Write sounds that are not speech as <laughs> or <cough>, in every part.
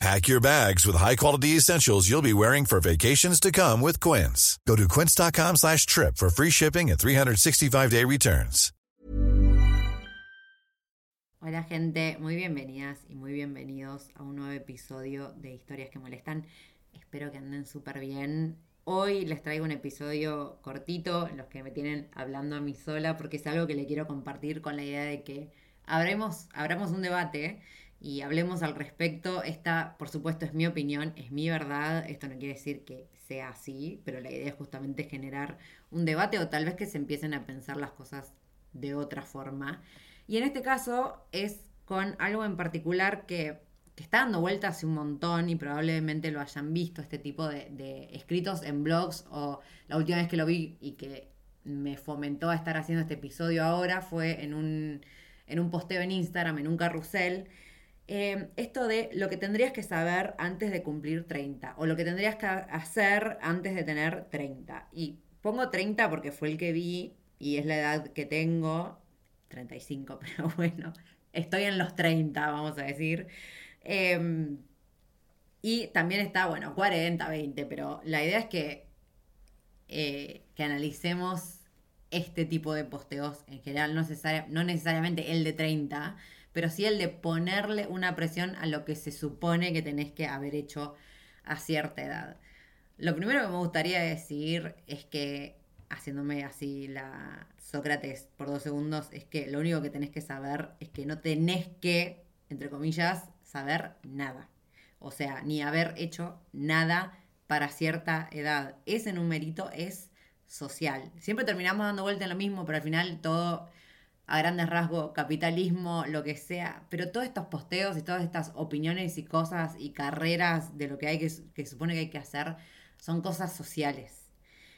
Pack your bags with high-quality essentials you'll be wearing for vacations to come with Quince. Go to quince.com slash trip for free shipping and 365-day returns. Hola gente, muy bienvenidas y muy bienvenidos a un nuevo episodio de Historias que Molestan. Espero que anden súper bien. Hoy les traigo un episodio cortito, los que me tienen hablando a mí sola, porque es algo que le quiero compartir con la idea de que abramos, abramos un debate y hablemos al respecto. Esta, por supuesto, es mi opinión, es mi verdad. Esto no quiere decir que sea así, pero la idea es justamente generar un debate o tal vez que se empiecen a pensar las cosas de otra forma. Y en este caso es con algo en particular que, que está dando vueltas hace un montón y probablemente lo hayan visto, este tipo de, escritos en blogs o la última vez que lo vi y que me fomentó a estar haciendo este episodio ahora fue en un, en un posteo en Instagram, en un carrusel. Eh, esto de lo que tendrías que saber antes de cumplir 30 o lo que tendrías que hacer antes de tener 30. Y pongo 30 porque fue el que vi y es la edad que tengo, 35, <laughs> pero bueno, estoy en los 30, vamos a decir. Eh, y también está, bueno, 40, 20, pero la idea es que, eh, que analicemos este tipo de posteos en general, no necesariamente el de 30, pero sí el de ponerle una presión a lo que se supone que tenés que haber hecho a cierta edad. Lo primero que me gustaría decir es que, haciéndome así la Sócrates por dos segundos, es que lo único que tenés que saber es que no tenés que, entre comillas, saber nada. O sea, ni haber hecho nada para cierta edad. Ese numerito es social. Siempre terminamos dando vuelta en lo mismo, pero al final todo a grandes rasgos, capitalismo, lo que sea, pero todos estos posteos y todas estas opiniones y cosas y carreras de lo que hay que, que supone que hay que hacer son cosas sociales.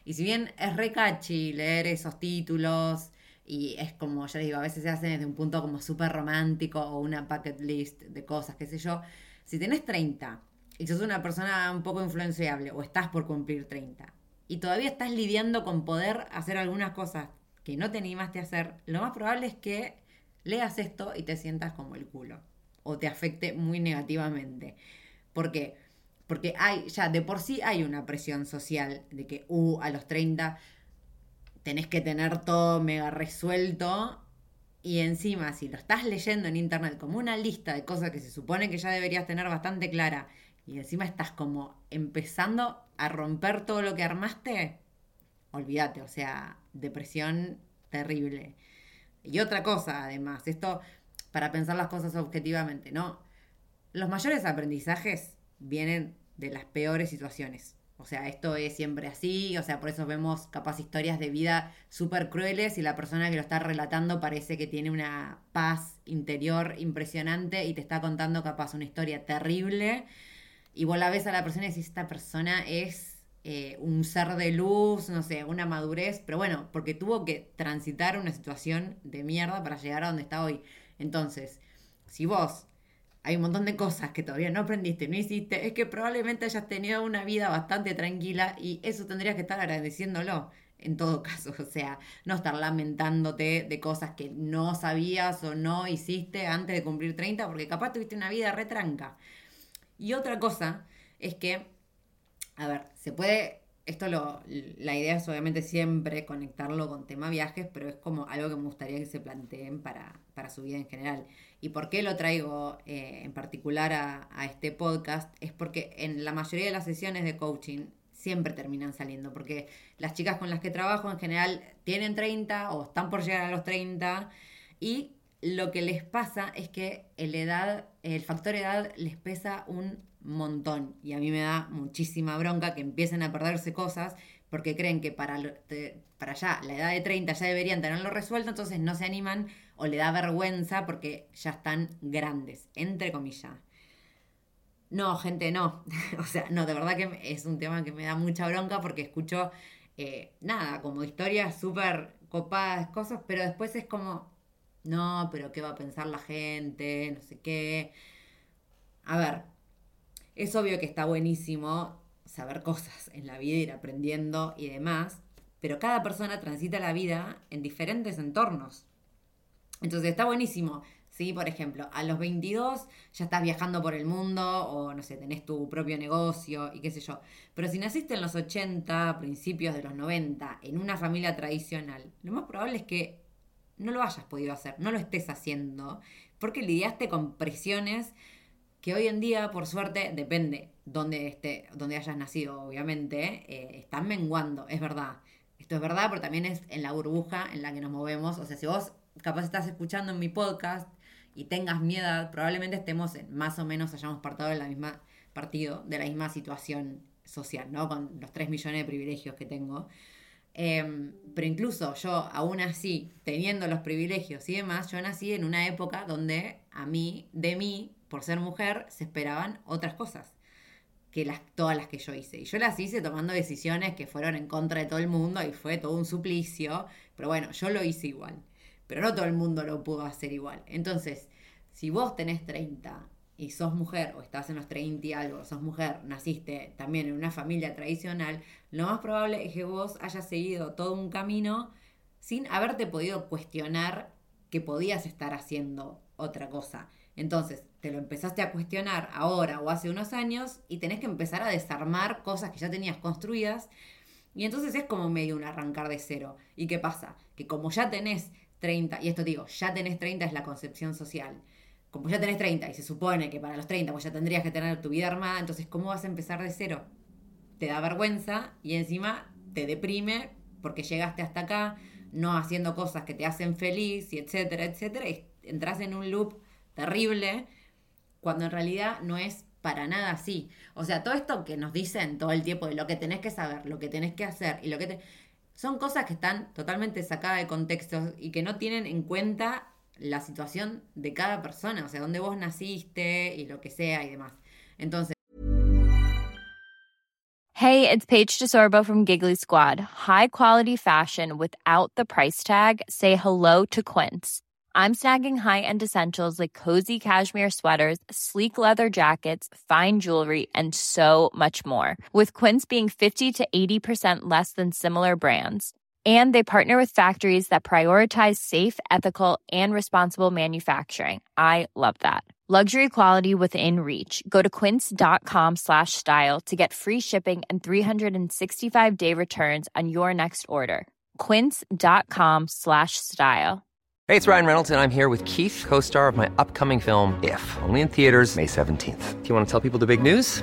Y si bien es re leer esos títulos y es como, ya les digo, a veces se hace desde un punto como súper romántico o una bucket list de cosas, qué sé yo, si tenés 30 y sos una persona un poco influenciable o estás por cumplir 30 y todavía estás lidiando con poder hacer algunas cosas que no te animaste a hacer, lo más probable es que leas esto y te sientas como el culo o te afecte muy negativamente. ¿Por qué? Porque hay, ya de por sí hay una presión social de que, uh, a los 30 tenés que tener todo mega resuelto. Y encima, si lo estás leyendo en internet como una lista de cosas que se supone que ya deberías tener bastante clara, y encima estás como empezando a romper todo lo que armaste, olvídate, o sea, depresión terrible. Y otra cosa, además, esto para pensar las cosas objetivamente, ¿no? Los mayores aprendizajes vienen de las peores situaciones. O sea, esto es siempre así, o sea, por eso vemos capaz historias de vida súper crueles y la persona que lo está relatando parece que tiene una paz interior impresionante y te está contando capaz una historia terrible. Y vos la ves a la persona y decís, esta persona es eh, un ser de luz, no sé, una madurez, pero bueno, porque tuvo que transitar una situación de mierda para llegar a donde está hoy. Entonces, si vos hay un montón de cosas que todavía no aprendiste, no hiciste, es que probablemente hayas tenido una vida bastante tranquila y eso tendrías que estar agradeciéndolo en todo caso, <laughs> o sea, no estar lamentándote de cosas que no sabías o no hiciste antes de cumplir 30 porque capaz tuviste una vida retranca. Y otra cosa es que, a ver, se puede, esto lo, la idea es obviamente siempre conectarlo con tema viajes, pero es como algo que me gustaría que se planteen para, para su vida en general. ¿Y por qué lo traigo eh, en particular a, a, este podcast? Es porque en la mayoría de las sesiones de coaching siempre terminan saliendo, porque las chicas con las que trabajo en general tienen 30 o están por llegar a los 30 y lo que les pasa es que el edad, el factor edad les pesa un montón y a mí me da muchísima bronca que empiecen a perderse cosas porque creen que para, para allá, la edad de 30 ya deberían tenerlo resuelto, entonces no se animan o le da vergüenza porque ya están grandes, entre comillas. No, gente, no. <laughs> o sea, no, de verdad que es un tema que me da mucha bronca porque escucho, eh, nada, como historias súper copadas, cosas, pero después es como, no, pero ¿qué va a pensar la gente? No sé qué. A ver, es obvio que está buenísimo saber cosas en la vida, ir aprendiendo y demás, pero cada persona transita la vida en diferentes entornos. Entonces está buenísimo ¿sí? Por ejemplo, a los 22 ya estás viajando por el mundo o, no sé, tenés tu propio negocio y qué sé yo. Pero si naciste en los 80, principios de los 90, en una familia tradicional, lo más probable es que no lo hayas podido hacer, no lo estés haciendo, porque lidiaste con presiones que hoy en día, por suerte, depende donde, esté, donde hayas nacido, obviamente, eh, están menguando, es verdad. Esto es verdad, pero también es en la burbuja en la que nos movemos. O sea, si vos capaz estás escuchando en mi podcast y tengas miedo, probablemente estemos en, más o menos hayamos partido de la misma partido, de la misma situación social, ¿no? Con los 3 millones de privilegios que tengo. Em, pero incluso yo, aún así, teniendo los privilegios y demás, yo nací en una época donde a mí, de mí, por ser mujer, se esperaban otras cosas que las, todas las que yo hice. Y yo las hice tomando decisiones que fueron en contra de todo el mundo y fue todo un suplicio, pero bueno, yo lo hice igual pero no todo el mundo lo pudo hacer igual. Entonces, si vos tenés 30 y sos mujer, o estás en los 30 y algo, sos mujer, naciste también en una familia tradicional, lo más probable es que vos hayas seguido todo un camino sin haberte podido cuestionar que podías estar haciendo otra cosa. Entonces, te lo empezaste a cuestionar ahora o hace unos años y tenés que empezar a desarmar cosas que ya tenías construidas. Y entonces es como medio un arrancar de cero. ¿Y qué pasa? Que como ya tenés 30, y esto digo, ya tenés 30 es la concepción social. Como ya tenés 30 y se supone que para los 30 pues ya tendrías que tener tu vida armada, entonces ¿cómo vas a empezar de cero? Te da vergüenza y encima te deprime porque llegaste hasta acá no haciendo cosas que te hacen feliz y etcétera, etcétera, entras en un loop terrible cuando en realidad no es para nada así. O sea, todo esto que nos dicen todo el tiempo de lo que tenés que saber, lo que tenés que hacer y lo que te son cosas que están totalmente sacadas de contexto y que no tienen en cuenta la situación de cada persona, o sea, dónde vos naciste y lo que sea y demás. Entonces. Hey, it's Paige DeSorbo from Giggly Squad. High quality fashion without the price tag. Say hello to Quince. I'm snagging high-end essentials like cozy cashmere sweaters, sleek leather jackets, fine jewelry, and so much more. With Quince being 50 to 80% less than similar brands. And they partner with factories that prioritize safe, ethical, and responsible manufacturing. I love that. Luxury quality within reach. Go to quince.com slash style to get free shipping and 365-day returns on your next order. quince.com slash style. Hey, it's Ryan Reynolds, and I'm here with Keith, co star of my upcoming film, If, only in theaters, May 17th. Do you want to tell people the big news?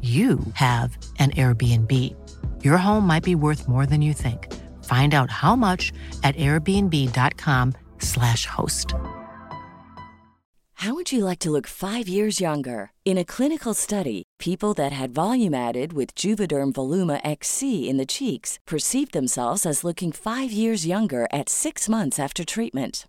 you have an Airbnb. Your home might be worth more than you think. Find out how much at airbnb.com/slash host. How would you like to look five years younger? In a clinical study, people that had volume added with Juvederm Voluma XC in the cheeks perceived themselves as looking five years younger at six months after treatment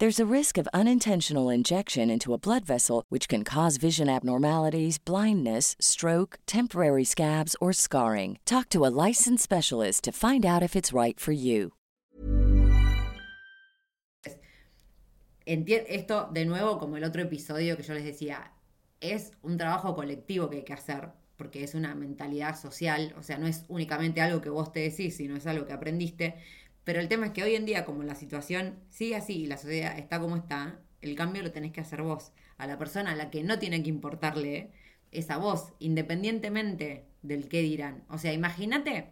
There's a risk of unintentional injection into a blood vessel, which can cause vision abnormalities, blindness, stroke, temporary scabs, or scarring. Talk to a licensed specialist to find out if it's right for you. Enti- esto, de nuevo, como el otro episodio que yo les decía, es un trabajo colectivo que hay que hacer, porque es una mentalidad social, o sea, no es únicamente algo que vos te decís, sino es algo que aprendiste. Pero el tema es que hoy en día, como la situación sigue así y la sociedad está como está, el cambio lo tenés que hacer vos. A la persona a la que no tiene que importarle es a vos, independientemente del qué dirán. O sea, imagínate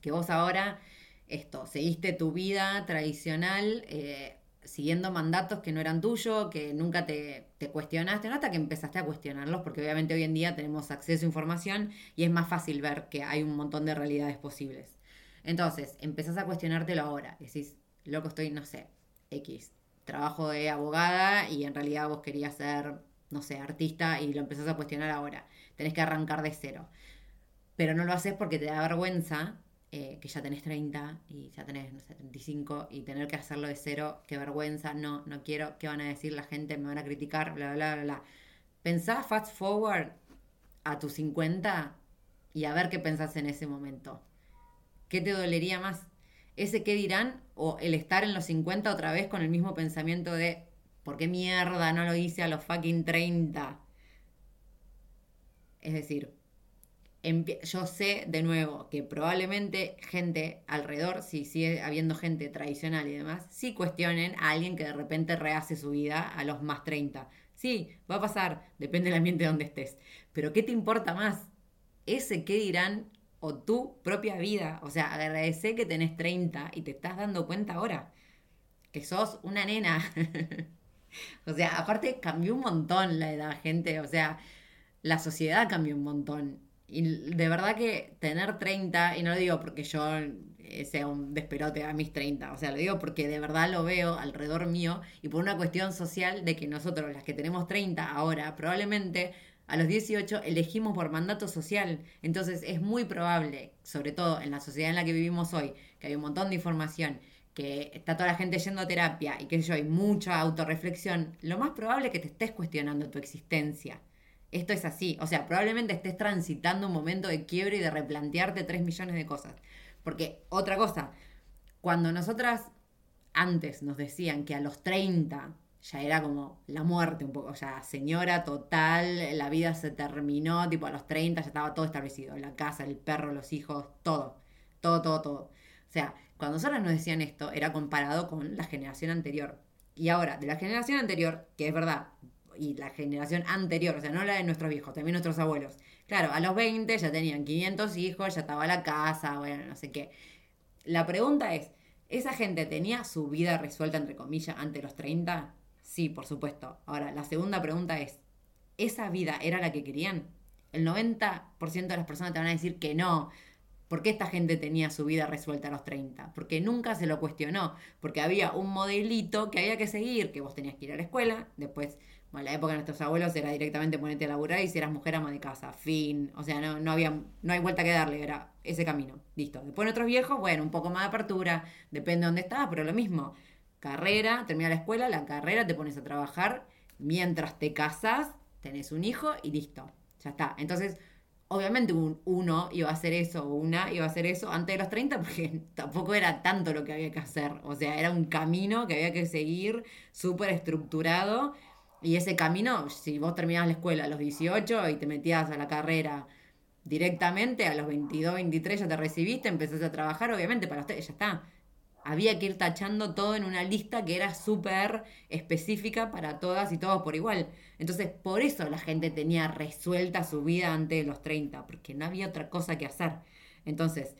que vos ahora, esto, seguiste tu vida tradicional, eh, siguiendo mandatos que no eran tuyos, que nunca te, te cuestionaste, no hasta que empezaste a cuestionarlos, porque obviamente hoy en día tenemos acceso a información y es más fácil ver que hay un montón de realidades posibles. Entonces, empezás a cuestionártelo ahora. Decís, loco, estoy, no sé, X. Trabajo de abogada y en realidad vos querías ser, no sé, artista y lo empezás a cuestionar ahora. Tenés que arrancar de cero. Pero no lo haces porque te da vergüenza eh, que ya tenés 30 y ya tenés, no sé, 35 y tener que hacerlo de cero. Qué vergüenza, no, no quiero. ¿Qué van a decir la gente? Me van a criticar, bla, bla, bla, bla. Pensá fast forward a tus 50 y a ver qué pensás en ese momento. ¿Qué te dolería más? ¿Ese qué dirán? ¿O el estar en los 50 otra vez con el mismo pensamiento de ¿por qué mierda no lo hice a los fucking 30? Es decir, yo sé de nuevo que probablemente gente alrededor, si sigue habiendo gente tradicional y demás, sí cuestionen a alguien que de repente rehace su vida a los más 30. Sí, va a pasar, depende del ambiente donde estés. Pero ¿qué te importa más? Ese qué dirán o tu propia vida. O sea, agradece que tenés 30 y te estás dando cuenta ahora que sos una nena. <laughs> o sea, aparte cambió un montón la edad, gente. O sea, la sociedad cambió un montón. Y de verdad que tener 30, y no lo digo porque yo sea un desperote a mis 30, o sea, lo digo porque de verdad lo veo alrededor mío y por una cuestión social de que nosotros, las que tenemos 30 ahora, probablemente a los 18 elegimos por mandato social. Entonces es muy probable, sobre todo en la sociedad en la que vivimos hoy, que hay un montón de información, que está toda la gente yendo a terapia y que hay mucha autorreflexión, lo más probable es que te estés cuestionando tu existencia. Esto es así, o sea, probablemente estés transitando un momento de quiebre y de replantearte 3 millones de cosas. Porque otra cosa, cuando nosotras antes nos decían que a los 30 ya era como la muerte un poco, o sea, señora total, la vida se terminó, tipo a los 30 ya estaba todo establecido, la casa, el perro, los hijos, todo, todo, todo, todo. O sea, cuando nosotros nos decían esto, era comparado con la generación anterior. Y ahora, de la generación anterior, que es verdad, y la generación anterior, o sea, no la de nuestros viejos, también nuestros abuelos. Claro, a los 20 ya tenían 500 hijos, ya estaba la casa, bueno, no sé qué. La pregunta es, ¿esa gente tenía su vida resuelta, entre comillas, ante los 30? Sí, por supuesto. Ahora, la segunda pregunta es, ¿esa vida era la que querían? El 90% de las personas te van a decir que no. ¿Por qué esta gente tenía su vida resuelta a los 30? Porque nunca se lo cuestionó, porque había un modelito que había que seguir, que vos tenías que ir a la escuela, después, bueno, la época de nuestros abuelos era directamente ponerte a laburar y si eras mujer ama de casa, fin, o sea, no, no había, no hay vuelta que darle, era ese camino, listo. Después nuestros viejos, bueno, un poco más de apertura, depende de dónde estabas, pero lo mismo, carrera, termina la escuela, la carrera, te pones a trabajar, mientras te casas, tenés un hijo y listo, ya está. Entonces, obviamente un, uno iba a hacer eso, una iba a hacer eso antes de los 30, porque <laughs> tampoco era tanto lo que había que hacer, o sea, era un camino que había que seguir súper estructurado. Y ese camino, si vos terminabas la escuela a los 18 y te metías a la carrera directamente, a los 22, 23 ya te recibiste, empezaste a trabajar, obviamente para ustedes ya está había que ir tachando todo en una lista que era súper específica para todas y todos por igual. Entonces, por eso la gente tenía resuelta su vida antes de los 30, porque no había otra cosa que hacer. Entonces,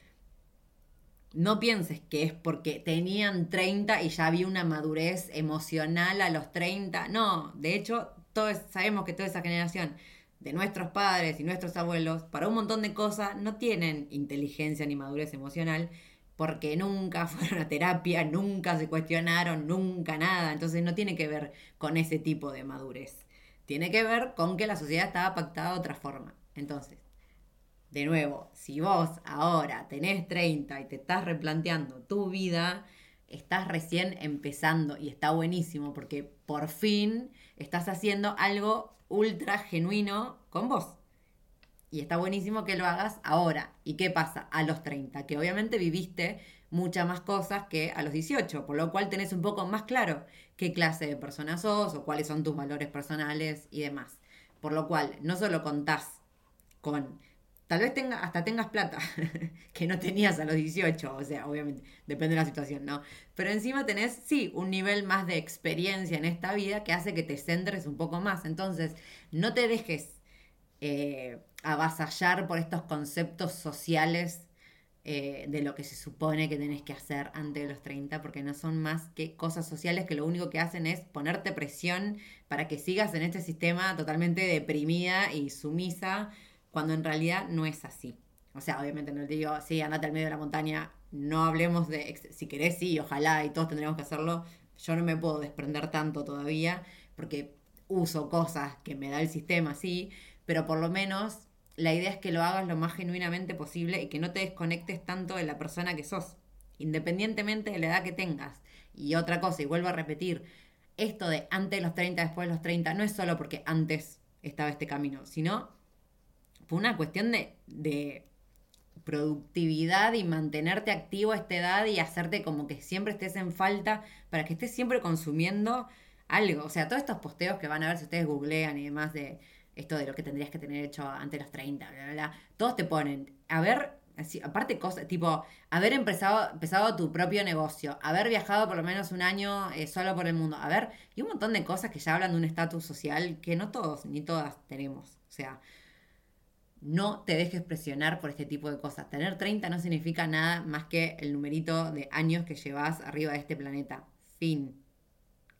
no pienses que es porque tenían 30 y ya había una madurez emocional a los 30. No, de hecho, todos sabemos que toda esa generación de nuestros padres y nuestros abuelos, para un montón de cosas, no tienen inteligencia ni madurez emocional porque nunca <laughs> fueron a terapia, nunca se cuestionaron, nunca nada. Entonces no tiene que ver con ese tipo de madurez. Tiene que ver con que la sociedad estaba pactada de otra forma. Entonces, de nuevo, si vos ahora tenés 30 y te estás replanteando tu vida, estás recién empezando y está buenísimo porque por fin estás haciendo algo ultra genuino con vos. Y está buenísimo que lo hagas ahora. ¿Y qué pasa? A los 30, que obviamente viviste muchas más cosas que a los 18, por lo cual tenés un poco más claro qué clase de persona sos o cuáles son tus valores personales y demás. Por lo cual, no solo contás con Tal vez tenga, hasta tengas plata, <laughs> que no tenías a los 18, o sea, obviamente, depende de la situación, ¿no? Pero encima tenés, sí, un nivel más de experiencia en esta vida que hace que te centres un poco más. Entonces, no te dejes eh, avasallar por estos conceptos sociales eh, de lo que se supone que tenés que hacer antes de los 30, porque no son más que cosas sociales que lo único que hacen es ponerte presión para que sigas en este sistema totalmente deprimida y sumisa cuando en realidad no es así. O sea, obviamente no te digo, sí, andate al medio de la montaña, no hablemos de, si querés, sí, ojalá y todos tendríamos que hacerlo. Yo no me puedo desprender tanto todavía porque uso cosas que me da el sistema, sí, pero por lo menos la idea es que lo hagas lo más genuinamente posible y que no te desconectes tanto de la persona que sos, independientemente de la edad que tengas. Y otra cosa, y vuelvo a repetir, esto de antes de los 30, después de los 30, no es solo porque antes estaba este camino, sino fue una cuestión de, productividad y mantenerte activo a esta edad y hacerte como que siempre estés en falta para que estés siempre consumiendo algo. O sea, todos estos posteos que van a ver si ustedes googlean y demás de esto de lo que tendrías que tener hecho antes de los 30, bla, bla, bla, todos te ponen, a ver, así, aparte cosas, tipo, haber empezado, empezado tu propio negocio, haber viajado por lo menos un año eh, solo por el mundo, a ver, y un montón de cosas que ya hablan de un estatus social que no todos ni todas tenemos. O sea, no te dejes presionar por este tipo de cosas. Tener 30 no significa nada más que el numerito de años que llevas arriba de este planeta. Fin.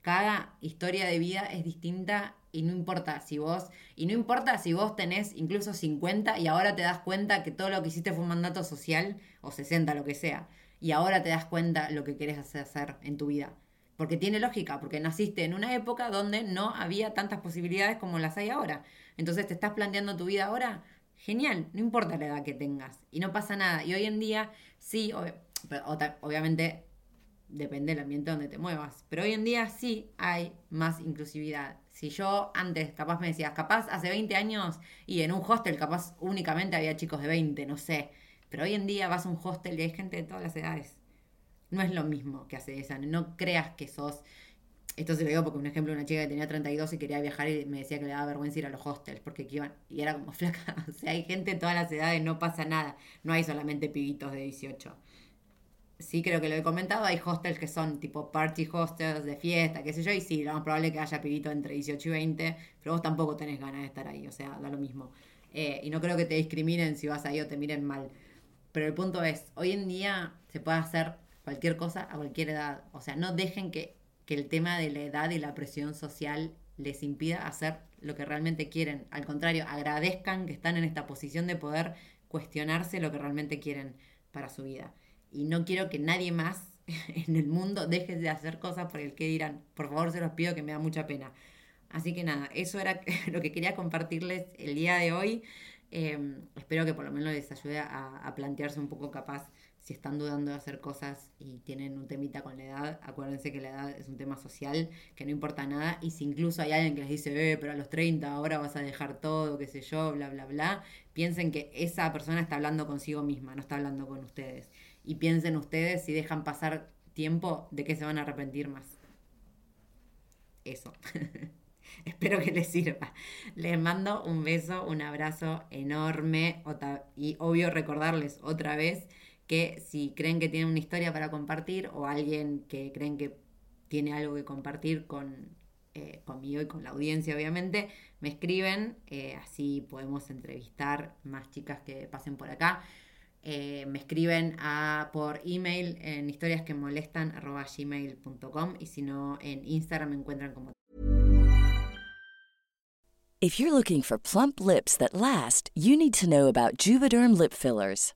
Cada historia de vida es distinta y no importa si vos, y no importa si vos tenés incluso 50 y ahora te das cuenta que todo lo que hiciste fue un mandato social, o 60, lo que sea, y ahora te das cuenta lo que querés hacer en tu vida. Porque tiene lógica, porque naciste en una época donde no había tantas posibilidades como las hay ahora. Entonces te estás planteando tu vida ahora, genial, no importa la edad que tengas y no pasa nada. Y hoy en día sí, obviamente depende del ambiente donde te muevas, pero hoy en día sí hay más inclusividad. Si yo antes capaz me decías, capaz hace 20 años y en un hostel capaz únicamente había chicos de 20, no sé, pero hoy en día vas a un hostel y hay gente de todas las edades. No es lo mismo que hace esa, no creas que sos esto se lo digo porque un ejemplo, una chica que tenía 32 y quería viajar y me decía que le daba vergüenza ir a los hostels porque iban, y era como <laughs> flaca, o sea, hay gente de todas las edades, no pasa nada, no hay solamente pibitos de 18. Sí, creo que lo he comentado, hay hostels que son tipo party hostels de fiesta, qué sé yo, y sí, lo más probable es que haya pibitos entre 18 y 20, pero vos tampoco tenés ganas de estar ahí, o sea, da lo mismo. Eh, y no creo que te discriminen si vas ahí o te miren mal. Pero el punto es, hoy en día se puede hacer cualquier cosa a cualquier edad, o sea, no dejen que que el tema de la edad y la presión social les impida hacer lo que realmente quieren. Al contrario, agradezcan que están en esta posición de poder cuestionarse lo que realmente quieren para su vida. Y no quiero que nadie más <laughs> en el mundo deje de hacer cosas por el que dirán. Por favor, se los pido que me da mucha pena. Así que nada, eso era <laughs> lo que quería compartirles el día de hoy. Em, espero que por lo menos les ayude a, a plantearse un poco capaz si están dudando de hacer cosas y tienen un temita con la edad, acuérdense que la edad es un tema social, que no importa nada, y si incluso hay alguien que les dice, eh, pero a los 30 ahora vas a dejar todo, qué sé yo, bla, bla, bla, piensen que esa persona está hablando consigo misma, no está hablando con ustedes. Y piensen ustedes si dejan pasar tiempo, de qué se van a arrepentir más. Eso. <laughs> Espero que les sirva. Les mando un beso, un abrazo enorme y obvio recordarles otra vez que si creen que tienen una historia para compartir o alguien que creen que tiene algo que compartir con, eh, conmigo y con la audiencia, obviamente, me escriben, eh, así podemos entrevistar más chicas que pasen por acá. eh, me escriben a, por email en historiasquemolestan.gmail.com y si no, en Instagram me encuentran como If you're looking for plump lips that last, you need to know about Juvederm lip fillers.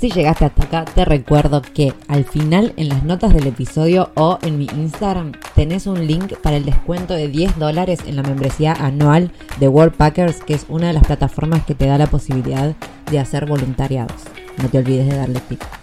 Si llegaste hasta acá, te recuerdo que al final en las notas del episodio o en mi Instagram tenés un link para el descuento de 10 dólares en la membresía anual de World Packers, que es una de las plataformas que te da la posibilidad de hacer voluntariados. No te olvides de darle clic.